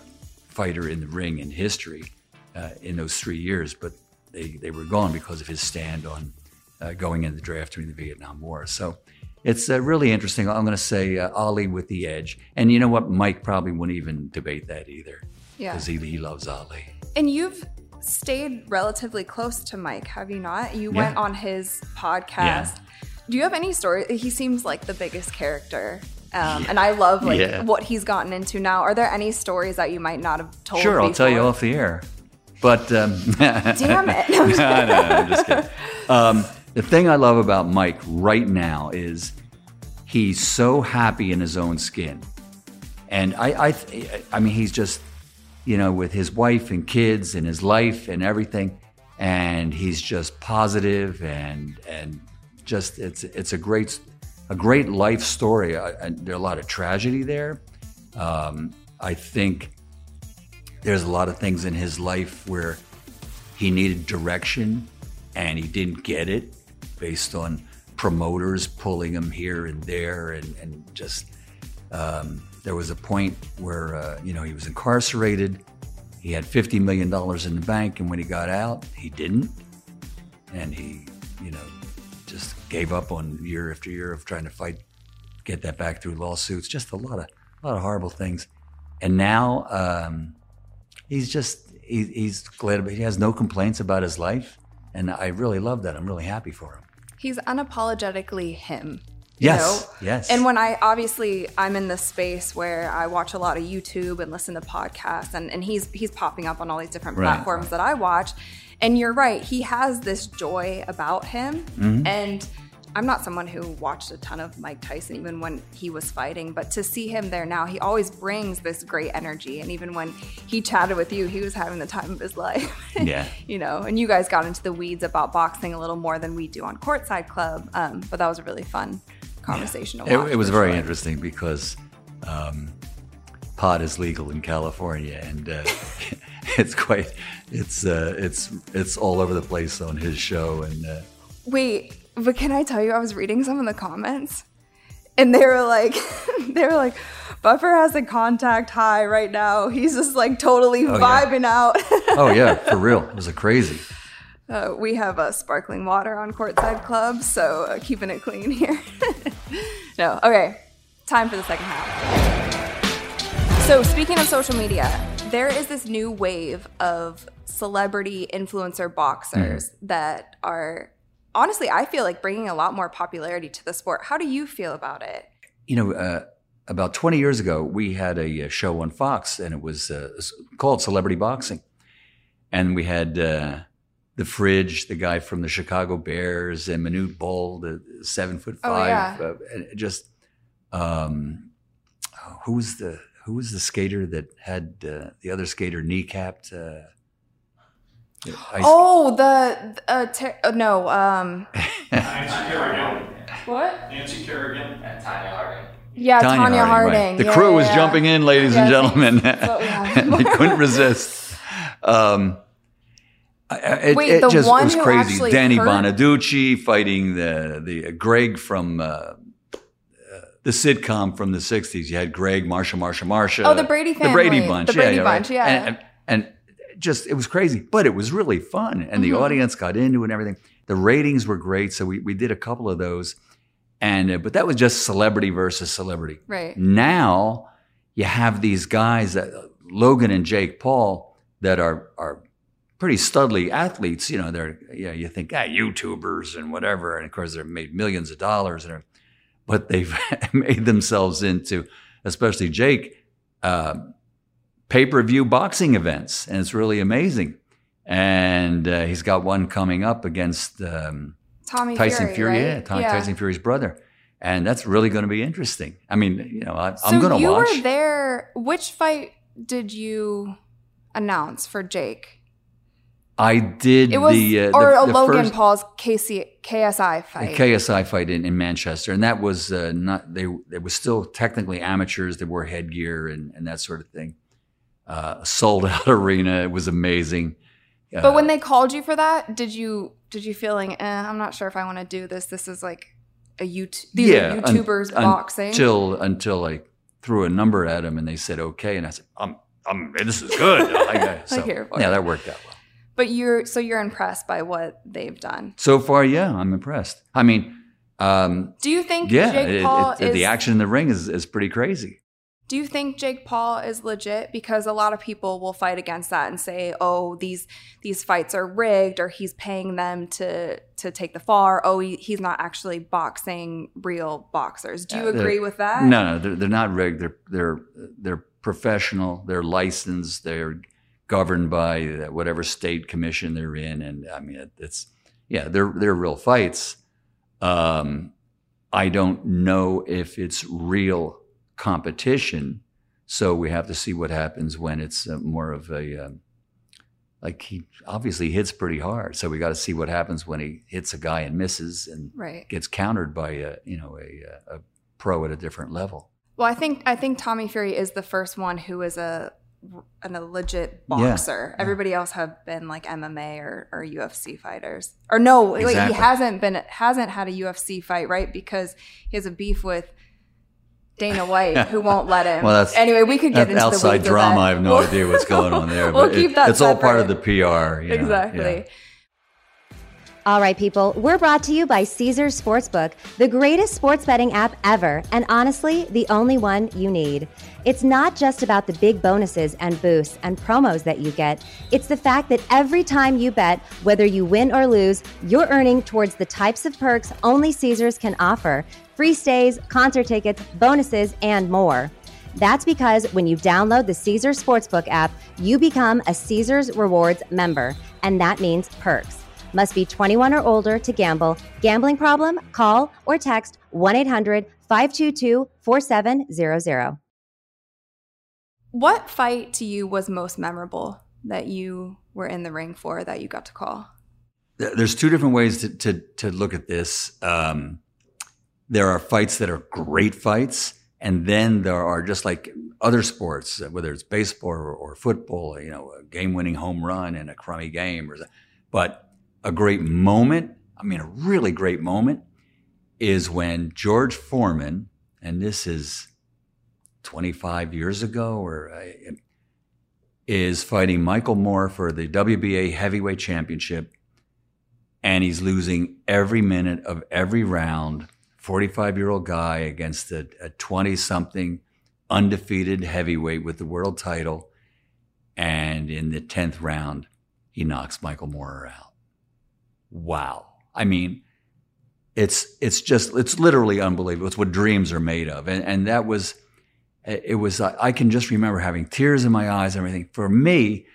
Speaker 2: fighter in the ring in history uh, in those three years. But they, they were gone because of his stand on uh, going in the draft during the Vietnam War. So it's uh, really interesting. I'm going to say uh, Ali with the edge. And you know what? Mike probably wouldn't even debate that either.
Speaker 3: Yeah.
Speaker 2: Because he, he loves Ali.
Speaker 3: And you've stayed relatively close to Mike, have you not? You
Speaker 2: Yeah.
Speaker 3: went on his podcast.
Speaker 2: Yeah.
Speaker 3: Do you have any story? He seems like the biggest character. Um, and I love like
Speaker 2: Yeah.
Speaker 3: what he's gotten into now. Are there any stories that you might not have told?
Speaker 2: Sure, I'll tell you off the air. But um,
Speaker 3: Damn it!
Speaker 2: no, no, I'm just kidding. Um, the thing I love about Mike right now is he's so happy in his own skin, and I, I, I mean, he's just, you know, with his wife and kids and his life and everything, and he's just positive and and just it's it's a great a great life story. I, I, there are a lot of tragedy there. Um, I think there's a lot of things in his life where he needed direction and he didn't get it based on promoters pulling him here and there and, and just um, there was a point where uh, you know he was incarcerated. He had $50 million in the bank and when he got out he didn't. And he you know just gave up on year after year of trying to fight get that back through lawsuits. Just a lot of a lot of horrible things. And now um, he's just he, he's glad he has no complaints about his life and i really love that i'm really happy for him
Speaker 3: He's unapologetically him.
Speaker 2: Yes,
Speaker 3: know?
Speaker 2: yes.
Speaker 3: And when I obviously I'm in this space where I watch a lot of YouTube and listen to podcasts and, and he's he's popping up on all these different
Speaker 2: Right.
Speaker 3: platforms that I watch. And you're right, he has this joy about him.
Speaker 2: Mm-hmm.
Speaker 3: And I'm not someone who watched a ton of Mike Tyson even when he was fighting, but to see him there now, he always brings this great energy. And even when he chatted with you, he was having the time of his life.
Speaker 2: Yeah.
Speaker 3: you know, and you guys got into the weeds about boxing a little more than we do on Courtside Club. Um, but that was a really fun conversation
Speaker 2: It,
Speaker 3: watch.
Speaker 2: it was very
Speaker 3: sure.
Speaker 2: interesting because um, pot is legal in California, and uh, it's quite it's uh, it's it's all over the place on his show. And uh,
Speaker 3: Wait, but can I tell you, I was reading some of the comments, and they were like, they were like, Buffer has a contact high right now. He's just like totally
Speaker 2: Oh, yeah.
Speaker 3: vibing out.
Speaker 2: oh yeah, for real, it was a crazy.
Speaker 3: Uh, we have uh, sparkling water on Courtside Club, so uh, keeping it clean here. no, okay. Time for the second half. So, speaking of social media, there is this new wave of celebrity influencer boxers that are honestly, I feel like bringing a lot more popularity to the sport. How do you feel about it?
Speaker 2: You know, uh, about 20 years ago, we had a, uh show on Fox, and it was uh, called Celebrity Boxing. And we had uh, the Fridge, the guy from the Chicago Bears, and Manute Bol, the seven foot
Speaker 3: Oh,
Speaker 2: five.
Speaker 3: yeah.
Speaker 2: uh, and just um, who was the who was the skater that had uh, the other skater kneecapped? Ice-
Speaker 3: Oh, the uh, ter- uh, no, um,
Speaker 4: Nancy Kerrigan.
Speaker 3: what?
Speaker 4: Nancy Kerrigan.
Speaker 5: and Tonya Harding.
Speaker 3: Yeah, Tonya, Harding.
Speaker 2: right. The
Speaker 3: Yeah,
Speaker 2: crew
Speaker 3: yeah,
Speaker 2: was
Speaker 3: yeah.
Speaker 2: jumping in, ladies and gentlemen.
Speaker 3: thanks. That's what we have.
Speaker 2: they couldn't resist. Um, I- I- it,
Speaker 3: Wait,
Speaker 2: it
Speaker 3: the
Speaker 2: just
Speaker 3: one
Speaker 2: was
Speaker 3: who
Speaker 2: crazy.
Speaker 3: actually
Speaker 2: Danny
Speaker 3: hurt-
Speaker 2: Bonaduce fighting the the uh, Greg from uh, uh, the sitcom from the '60s. You had Greg, Marsha, Marsha, Marsha.
Speaker 3: Oh, the Brady family.
Speaker 2: The Brady. Bunch.
Speaker 3: The Brady
Speaker 2: yeah, right.
Speaker 3: Bunch, yeah.
Speaker 2: And, and, just it was crazy, but it was really fun, and
Speaker 3: Mm-hmm.
Speaker 2: the audience got into it and everything. The ratings were great, so we we did a couple of those, and uh, but that was just celebrity versus celebrity.
Speaker 3: Right.
Speaker 2: Now you have these guys that Logan and Jake Paul. that are are pretty studly athletes. You know, they're yeah, you think ah, YouTubers and whatever, and of course they've made millions of dollars, and but they've made themselves into, especially Jake, uh, pay per view boxing events, and it's really amazing. And uh, he's got one coming up against um,
Speaker 3: Tommy
Speaker 2: Tyson
Speaker 3: Fury,
Speaker 2: Fury,
Speaker 3: right?
Speaker 2: yeah, Ty- Tyson Fury's brother, and that's really going to be interesting. I mean, you know, I,
Speaker 3: So
Speaker 2: I'm going to watch.
Speaker 3: you were there. Which fight did you announce for Jake?
Speaker 2: I did
Speaker 3: It was
Speaker 2: the uh,
Speaker 3: or
Speaker 2: the,
Speaker 3: a
Speaker 2: the
Speaker 3: Logan
Speaker 2: first,
Speaker 3: Paul's KC, KSI
Speaker 2: the
Speaker 3: fight.
Speaker 2: KSI fight in, in Manchester, and that was uh, not they. It was still technically amateurs. They wore headgear and, and that sort of thing. Uh, sold out arena. It was amazing. Uh,
Speaker 3: but when they called you for that, did you did you feeling? Eh, I'm not sure if I want to do this. This is like a YouTube. These
Speaker 2: yeah,
Speaker 3: are
Speaker 2: un-
Speaker 3: YouTubers boxing.
Speaker 2: until until I threw a number at them and they said okay, and I said I'm I'm this is good. I, I, so,
Speaker 3: here for
Speaker 2: yeah, that worked out well.
Speaker 3: but you're so you're impressed by what they've done.
Speaker 2: So far, yeah, I'm impressed. I mean, um,
Speaker 3: Do you think
Speaker 2: yeah,
Speaker 3: Jake
Speaker 2: it- it-
Speaker 3: is
Speaker 2: the action in the ring is is pretty crazy.
Speaker 3: Do you think Jake Paul is legit? Because a lot of people will fight against that and say, "Oh, these these fights are rigged," or he's paying them to to take the far. Oh, he, he's not actually boxing real boxers. Do you
Speaker 2: they're-
Speaker 3: agree with that?
Speaker 2: No, no, they're, they're not rigged. They're they're they're professional. They're licensed. They're governed by whatever state commission they're in, and I mean, it, it's yeah, they're they're real fights. Um, I don't know if it's real competition, so we have to see what happens when it's uh, more of a um, like he obviously hits pretty hard. So we got to see what happens when he hits a guy and misses and
Speaker 3: Right.
Speaker 2: gets countered by a you know a, a pro at a different level.
Speaker 3: Well, I think I think Tommy Fury is the first one who is a an, a legit
Speaker 2: Yeah.
Speaker 3: boxer. Everybody else have been like MMA or, or UFC fighters. Or no, like he hasn't been hasn't had a UFC fight, right? Because he has a beef with Dana White, who won't let him.
Speaker 2: Well, that's-
Speaker 3: anyway, we could get into the
Speaker 2: outside
Speaker 3: of
Speaker 2: drama. I have no idea what's going on there.
Speaker 3: we'll
Speaker 2: but
Speaker 3: keep
Speaker 2: it-
Speaker 3: that
Speaker 2: it's all part of the. PR. you know,
Speaker 3: exactly.
Speaker 2: yeah.
Speaker 1: All right, people, we're brought to you by Caesars Sportsbook, the greatest sports betting app ever, and honestly, the only one you need. It's not just about the big bonuses and boosts and promos that you get, it's the fact that every time you bet, whether you win or lose, you're earning towards the types of perks only Caesars can offer free stays, concert tickets, bonuses, and more. That's because when you download the Caesars Sportsbook app, you become a Caesars Rewards member, and that means perks. Must be 21 or older to gamble. Gambling problem? Call or text 1 800 522 4700.
Speaker 3: What fight to you was most memorable that you were in the ring for that you got to call?
Speaker 2: There's two different ways to to, to look at this. Um, there are fights that are great fights, and then there are just like other sports, whether it's baseball or, or football. You know, a game-winning home run in a crummy game, or but a great moment. I mean, a really great moment is when George Foreman, and this is 25 years ago, or uh, is fighting Michael Moorer for the WBA heavyweight championship, and he's losing every minute of every round. 45 year old guy against a 20 something undefeated heavyweight with the world title. And in the 10th round, he knocks Michael Moorer out. Wow. I mean, it's it's just it's literally unbelievable. It's what dreams are made of, and and that was it was I can just remember having tears in my eyes and everything. For me,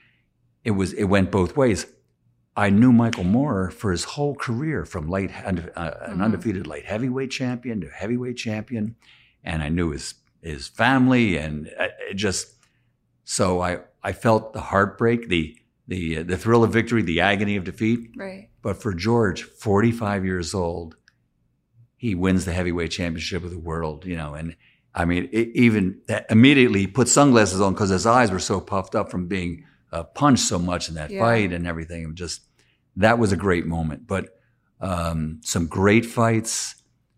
Speaker 2: it was it went both ways. I knew Michael Moorer for his whole career, from light uh, an
Speaker 3: Mhm.
Speaker 2: undefeated light heavyweight champion to heavyweight champion, and I knew his his family, and uh, it just so I I felt the heartbreak, the the uh, the thrill of victory, the agony of defeat.
Speaker 3: Right.
Speaker 2: But for George, 45 years old, he wins the heavyweight championship of the world, you know, and I mean, it, even that immediately he put sunglasses on because his eyes were so puffed up from being uh, punched so much in that
Speaker 3: Yeah.
Speaker 2: fight and everything. Just that was a great moment. But um, some great fights.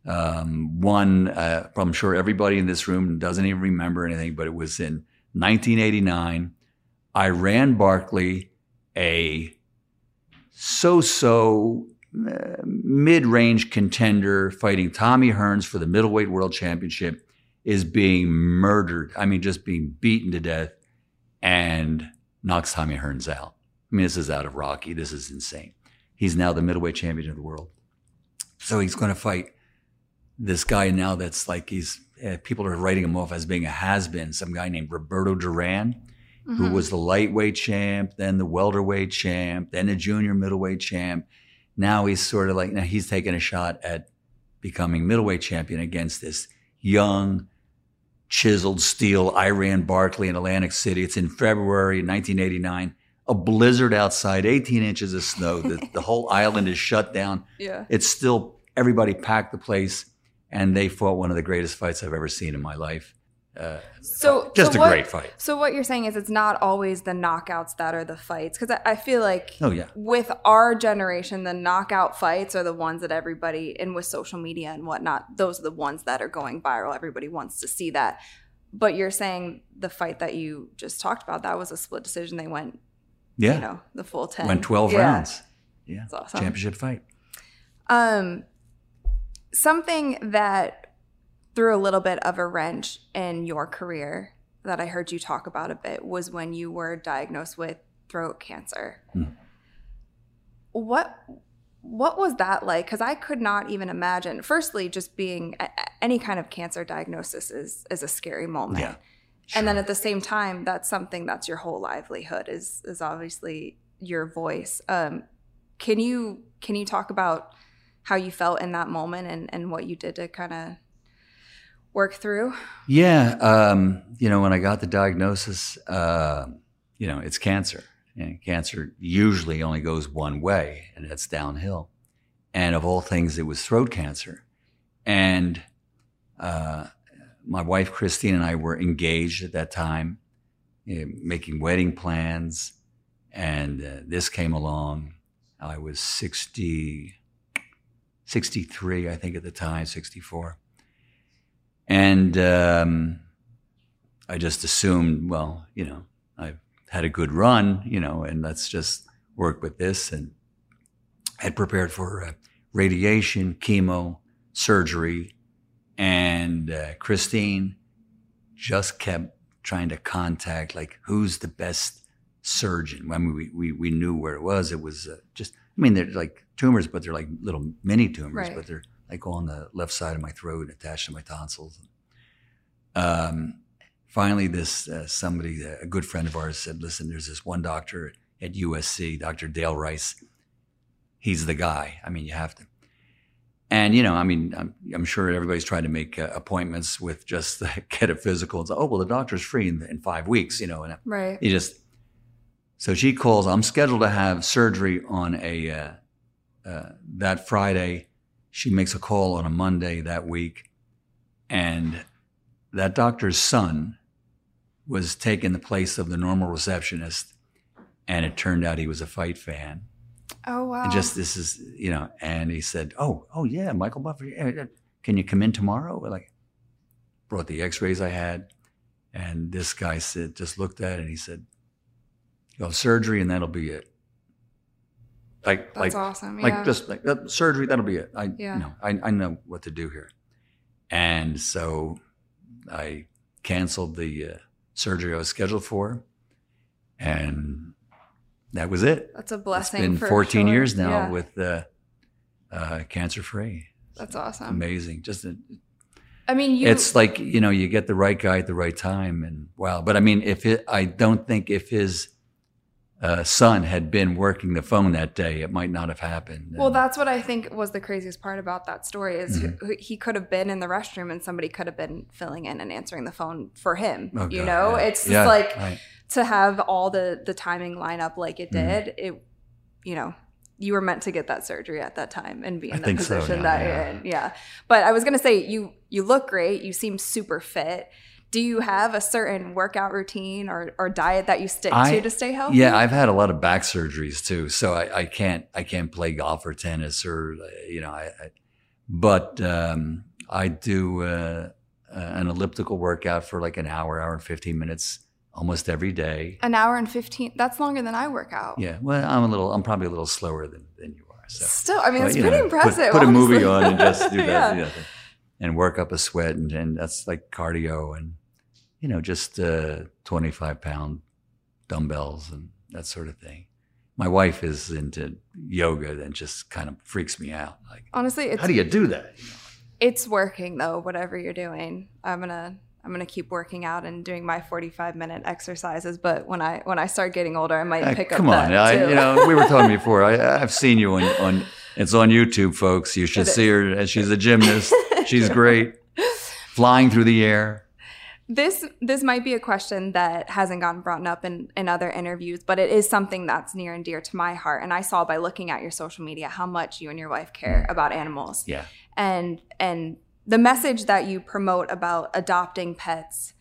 Speaker 2: Um, one, uh, I'm sure everybody in this room doesn't even remember anything, but it was in 1989. Iran ran Barkley, a so-so uh, mid-range contender fighting Tommy Hearns for the middleweight world championship is being murdered. I mean, just being beaten to death. And knocks Tommy Hearns out. I mean, this is out of Rocky. This is insane. He's now the middleweight champion of the world. So he's going to fight this guy now that's like he's uh, people are writing him off as being a has been. Some guy named Roberto Duran, who mm-hmm. was the lightweight champ, then the welterweight champ, then the junior middleweight champ. Now he's sort of like now he's taking a shot at becoming middleweight champion against this young, chiseled steel Iran Barkley in Atlantic City. It's in February 1989. A blizzard outside, 18 inches of snow. The, the whole island is shut down.
Speaker 3: Yeah.
Speaker 2: It's still everybody packed the place, and they fought one of the greatest fights I've ever seen in my life. Uh,
Speaker 3: So
Speaker 2: just
Speaker 3: so
Speaker 2: a
Speaker 3: what-
Speaker 2: great fight.
Speaker 3: So what you're saying is it's not always the knockouts that are the fights because I, I feel like
Speaker 2: Oh yeah,
Speaker 3: with our generation, the knockout fights are the ones that everybody, and with social media and whatnot, those are the ones that are going viral. Everybody wants to see that. But you're saying the fight that you just talked about, that was a split decision. They went,
Speaker 2: yeah.
Speaker 3: you know, the full 10.
Speaker 2: Went 12
Speaker 3: Yeah.
Speaker 2: rounds. Yeah,
Speaker 3: That's awesome.
Speaker 2: championship fight.
Speaker 3: Um, something that threw a little bit of a wrench in your career that I heard you talk about a bit was when you were diagnosed with throat cancer.
Speaker 2: Hmm.
Speaker 3: What what was that like? Because I could not even imagine. Firstly, just being a- any kind of cancer diagnosis is is a scary moment.
Speaker 2: Yeah,
Speaker 3: And then at the same time, that's something that's your whole livelihood is is obviously your voice. Um, can you can you talk about how you felt in that moment and and what you did to kind of work through?
Speaker 2: Yeah, um, you know, when I got the diagnosis, uh, you know, it's cancer. And cancer usually only goes one way, and that's downhill. And of all things, it was throat cancer. And uh, my wife Christine and I were engaged at that time, you know, making wedding plans. And uh, this came along. I was 60, 63, I think, at the time, 64. And um, I just assumed, well, you know, I've had a good run, you know, and let's just work with this. And I had prepared for uh, radiation, chemo, surgery, and uh, Christine just kept trying to contact, like, who's the best surgeon? I mean, we, we, we knew where it was. It was uh, just, I mean, they're like tumors, but they're like little mini tumors,
Speaker 3: Right.
Speaker 2: but they're like on the left side of my throat, attached to my tonsils. Um, finally, this uh, somebody, a good friend of ours, said, "Listen, there's this one doctor at USC, Dr. Dale Rice. He's the guy. I mean, you have to." And you know, I mean, I'm, I'm sure everybody's trying to make uh, appointments with just get a physical. And say, oh well, the doctor's free in, in five weeks, you know, and
Speaker 3: Right.
Speaker 2: you just. So she calls. I'm scheduled to have surgery on a uh, uh, that Friday. She makes a call on a Monday that week, and that doctor's son was taking the place of the normal receptionist, and it turned out he was a fight fan.
Speaker 3: Oh wow.
Speaker 2: And just this is you know, and he said, "Oh, oh yeah, Michael Buffer, can you come in tomorrow?" We're like, brought the X-rays I had, and this guy said, just looked at it and he said, "You'll have surgery, and that'll be it." Like,
Speaker 3: that's
Speaker 2: like,
Speaker 3: awesome.
Speaker 2: like
Speaker 3: yeah.
Speaker 2: just like surgery, that'll be it. I,
Speaker 3: Yeah.
Speaker 2: you know, I, I know what to do here, and so I canceled the uh, surgery I was scheduled for, and that was it.
Speaker 3: that's a blessing.
Speaker 2: It's been
Speaker 3: for
Speaker 2: 14
Speaker 3: sure.
Speaker 2: years now
Speaker 3: Yeah.
Speaker 2: with uh, uh, cancer free.
Speaker 3: That's awesome.
Speaker 2: Amazing. Just a,
Speaker 3: I mean, you.
Speaker 2: it's like you know you get the right guy at the right time, and wow. But I mean, if it, I don't think if his uh, son had been working the phone that day, it might not have happened.
Speaker 3: Well, that's what I think was the craziest part about that story is
Speaker 2: Mm-hmm.
Speaker 3: he- he could have been in the restroom and somebody could have been filling in and answering the phone for him.
Speaker 2: Oh,
Speaker 3: you
Speaker 2: God,
Speaker 3: know,
Speaker 2: yeah.
Speaker 3: it's just
Speaker 2: Yeah,
Speaker 3: like
Speaker 2: right.
Speaker 3: to have all the the timing line up like it
Speaker 2: Mhm.
Speaker 3: did. It, you know, you were meant to get that surgery at that time and be in the
Speaker 2: think so,
Speaker 3: position
Speaker 2: yeah,
Speaker 3: that
Speaker 2: yeah.
Speaker 3: you're in. Yeah. But I was gonna say you you look great. You seem super fit. Do you have a certain workout routine or, or diet that you stick
Speaker 2: I-
Speaker 3: to to stay healthy?
Speaker 2: Yeah, I've had a lot of back surgeries too, so I, I can't I can't play golf or tennis or uh, you know I, I but um, I do uh, uh, an elliptical workout for like an hour, hour and fifteen minutes almost every day.
Speaker 3: An hour and fifteen. That's longer than I work out.
Speaker 2: Yeah, well, I'm a little I'm probably a little slower than, than you are. So
Speaker 3: Still, I mean,
Speaker 2: But,
Speaker 3: it's pretty
Speaker 2: know, put-
Speaker 3: impressive.
Speaker 2: Put, a movie on and just do that,
Speaker 3: yeah.
Speaker 2: you know, and work up a sweat, and, and that's like cardio, and you know, just uh, 25 pound dumbbells and that sort of thing. My wife is into yoga and just kind of freaks me out. Like,
Speaker 3: Honestly, it's
Speaker 2: how do you do that?
Speaker 3: it's working though. Whatever you're doing, I'm gonna I'm gonna keep working out and doing my 45 minute exercises. But when I when I start getting older, I might
Speaker 2: Uh,
Speaker 3: pick
Speaker 2: come
Speaker 3: up
Speaker 2: on,
Speaker 3: that
Speaker 2: I, you know, we were talking before. I, I've seen you on, on. It's on YouTube, folks. You should see her. She's a gymnast. She's great, flying through the air.
Speaker 3: This this might be a question that hasn't gotten brought up in, in other interviews, but it is something that's near and dear to my heart. And I saw by looking at your social media how much you and your wife care mm. about animals.
Speaker 2: Yeah,
Speaker 3: And and the message that you promote about adopting pets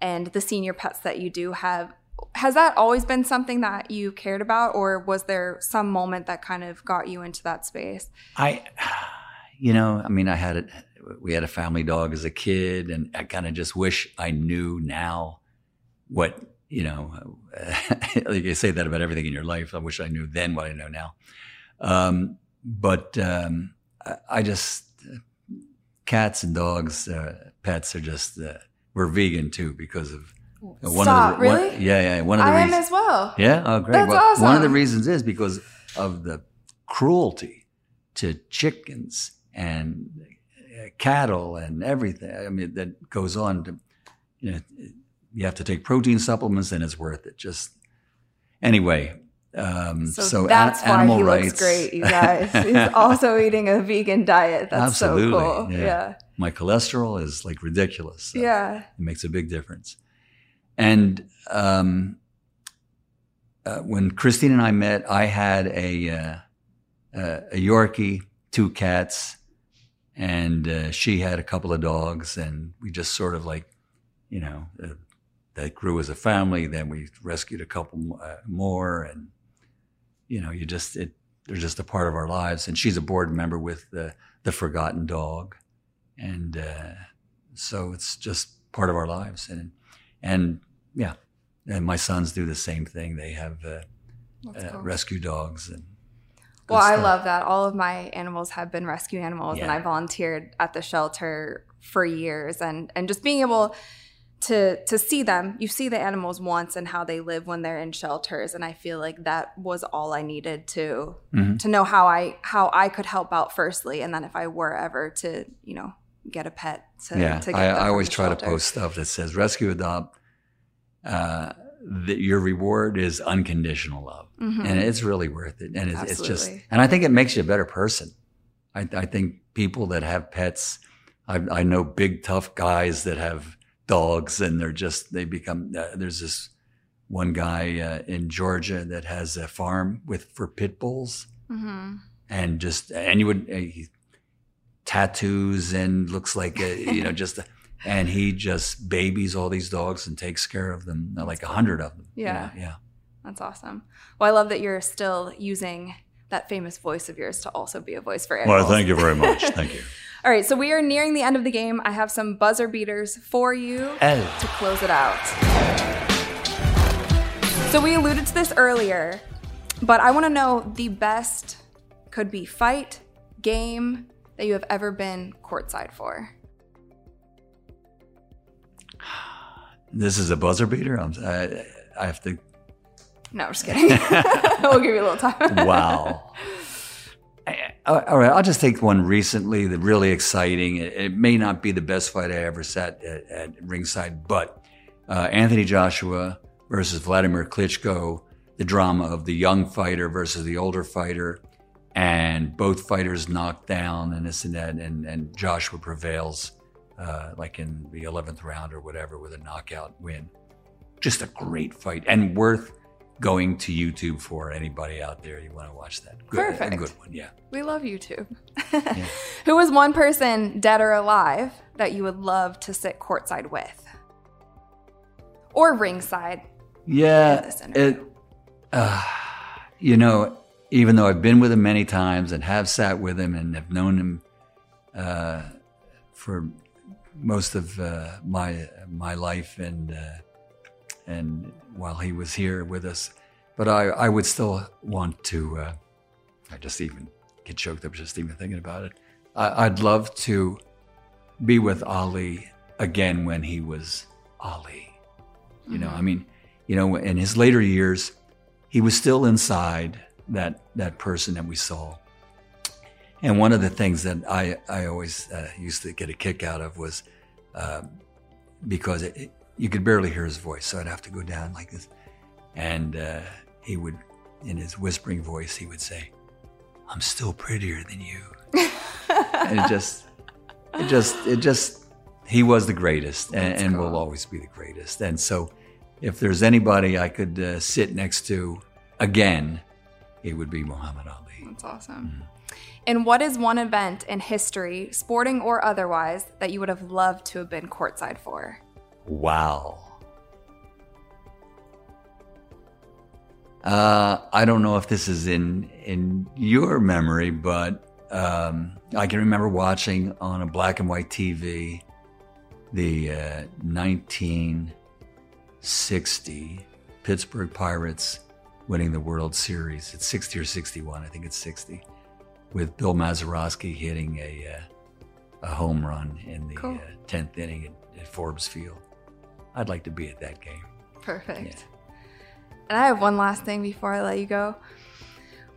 Speaker 3: and the senior pets that you do have has that always been something that you cared about or was there some moment that kind of got you into that space?
Speaker 2: I, you know, I mean, I had it. We had a family dog as a kid, and I kind of just wish I knew now what you know. like you say that about everything in your life. I wish I knew then what I know now. Um, but um, I, I just cats and dogs, uh, pets are just uh, we're vegan too because of one
Speaker 3: Stop,
Speaker 2: of the one- yeah yeah one of the
Speaker 3: I am
Speaker 2: reasons
Speaker 3: as well.
Speaker 2: yeah oh great
Speaker 3: That's
Speaker 2: well, one of the reasons is because of the cruelty to chickens and cattle and everything I mean that goes on to you know you have to take protein supplements and it's worth it just anyway um,
Speaker 3: So,
Speaker 2: so,
Speaker 3: that's why
Speaker 2: animal
Speaker 3: he
Speaker 2: rights
Speaker 3: looks great, you guys. He's also eating a vegan diet. That's
Speaker 2: Absolutely,
Speaker 3: so cool.
Speaker 2: yeah.
Speaker 3: Yeah.
Speaker 2: my cholesterol is like ridiculous so
Speaker 3: Yeah.
Speaker 2: it makes a big difference and um, uh, when Christine and I met, I had a uh, uh, a Yorkie, two cats, and uh, she had a couple of dogs, and we just sort of like, you know, uh, that grew as a family. Then we rescued a couple uh, more, and you know, you just it they're just a part of our lives. And she's a board member with the the Forgotten Dog, and uh, so it's just part of our lives, and and yeah, and my sons do the same thing. They have uh, uh,
Speaker 3: cool.
Speaker 2: rescue dogs and. Good
Speaker 3: Well, I love that. All of my animals have been rescue animals, and I volunteered at the shelter for years, and and just being able to to see them, you see the animals once and how they live when they're in shelters, and I feel like that was all I needed to
Speaker 2: Mhm.
Speaker 3: to know how I how I could help out firstly, and then if I were ever to you know get a pet to
Speaker 2: yeah,
Speaker 3: to get
Speaker 2: I, I always try to post stuff that says rescue adopt. Uh, that your reward is unconditional love,
Speaker 3: Mhm.
Speaker 2: and it's really worth it. And it's, it's just, and I think it makes you a better person. I, I think people that have pets, I, I know big tough guys that have dogs, and they're just they become. Uh, there's this one guy uh, in Georgia that has a farm with for pit bulls,
Speaker 3: Mhm.
Speaker 2: and just and you would uh, he, tattoos and looks like a, you know just a, and he just babies all these dogs and takes care of them uh, like a hundred of them you
Speaker 3: Yeah.
Speaker 2: know, yeah
Speaker 3: That's awesome. Well, I love that you're still using that famous voice of yours to also be a voice for animals.
Speaker 2: well thank you very much thank you
Speaker 3: All right, so we are nearing the end of the game. I have some buzzer beaters for you
Speaker 2: Oh.
Speaker 3: to close it out. So we alluded to this earlier, but I want to know the best could be fight, game that you have ever been courtside for.
Speaker 2: This is a buzzer beater I'm, I, I have to
Speaker 3: No, I'm just kidding. we'll give you a little time.
Speaker 2: wow I- all right i'll just take one recently that really exciting it, it may not be the best fight i ever sat at, at ringside but uh, anthony joshua versus vladimir klitschko the drama of the young fighter versus the older fighter and both fighters knocked down and this and that and, and joshua prevails uh, like in the 11th round or whatever with a knockout win just a great fight and worth going to youtube for anybody out there you want to watch that good,
Speaker 3: Perfect.
Speaker 2: a good one yeah
Speaker 3: We love YouTube. Who is one person, dead or alive, that you would love to sit courtside with? Or ringside?
Speaker 2: Yeah, it. Uh, you know, even though I've been with him many times and have sat with him and have known him uh, for most of uh, my my life and uh, and while he was here with us, but I I would still want to. Uh, I just even get choked up just even thinking about it. I, I'd love to be with Ali again when he was Ali. You know, I mean, you know, in his later years, he was still inside that that person that we saw. And one of the things that I I always uh, used to get a kick out of was uh, because it, it, you could barely hear his voice, so I'd have to go down like this, and uh, he would, in his whispering voice, he would say, "I'm still prettier than you," and it just, it just, it just, he was the greatest, and, and will always be the greatest. And so, if there's anybody I could uh, sit next to again, it would be Muhammad Ali.
Speaker 3: That's awesome. And what is one event in history, sporting or otherwise, that you would have loved to have been courtside for?
Speaker 2: Wow. Uh, I don't know if this is in in your memory, but um, I can remember watching on a black and white TV the uh, 1960 Pittsburgh Pirates winning the World Series. It's 60 or 61, I think it's 60, with Bill Mazeroski hitting a uh, a home run in the
Speaker 3: Cool.
Speaker 2: uh, 10th inning at, at Forbes Field. I'd like to be at that game.
Speaker 3: Perfect. And I have one last thing before I let you go.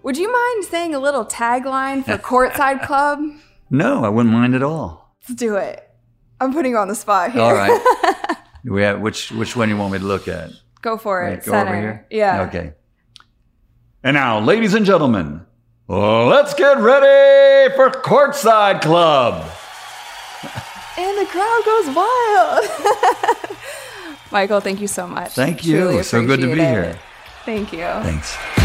Speaker 3: Would you mind saying a little tagline for Courtside Club?
Speaker 2: No, I wouldn't mind at all.
Speaker 3: Let's do it. I'm putting you on the spot here.
Speaker 2: All right. We have which which one you want me to look at?
Speaker 3: Go for it.
Speaker 2: Right, go
Speaker 3: Center.
Speaker 2: over here.
Speaker 3: Yeah.
Speaker 2: Okay. And now, ladies and gentlemen, let's get ready for Courtside Club.
Speaker 3: And the crowd goes wild. Michael, thank you so much.
Speaker 2: Thank you. So good to be
Speaker 3: appreciate
Speaker 2: here.
Speaker 3: Thank you.
Speaker 2: Thanks.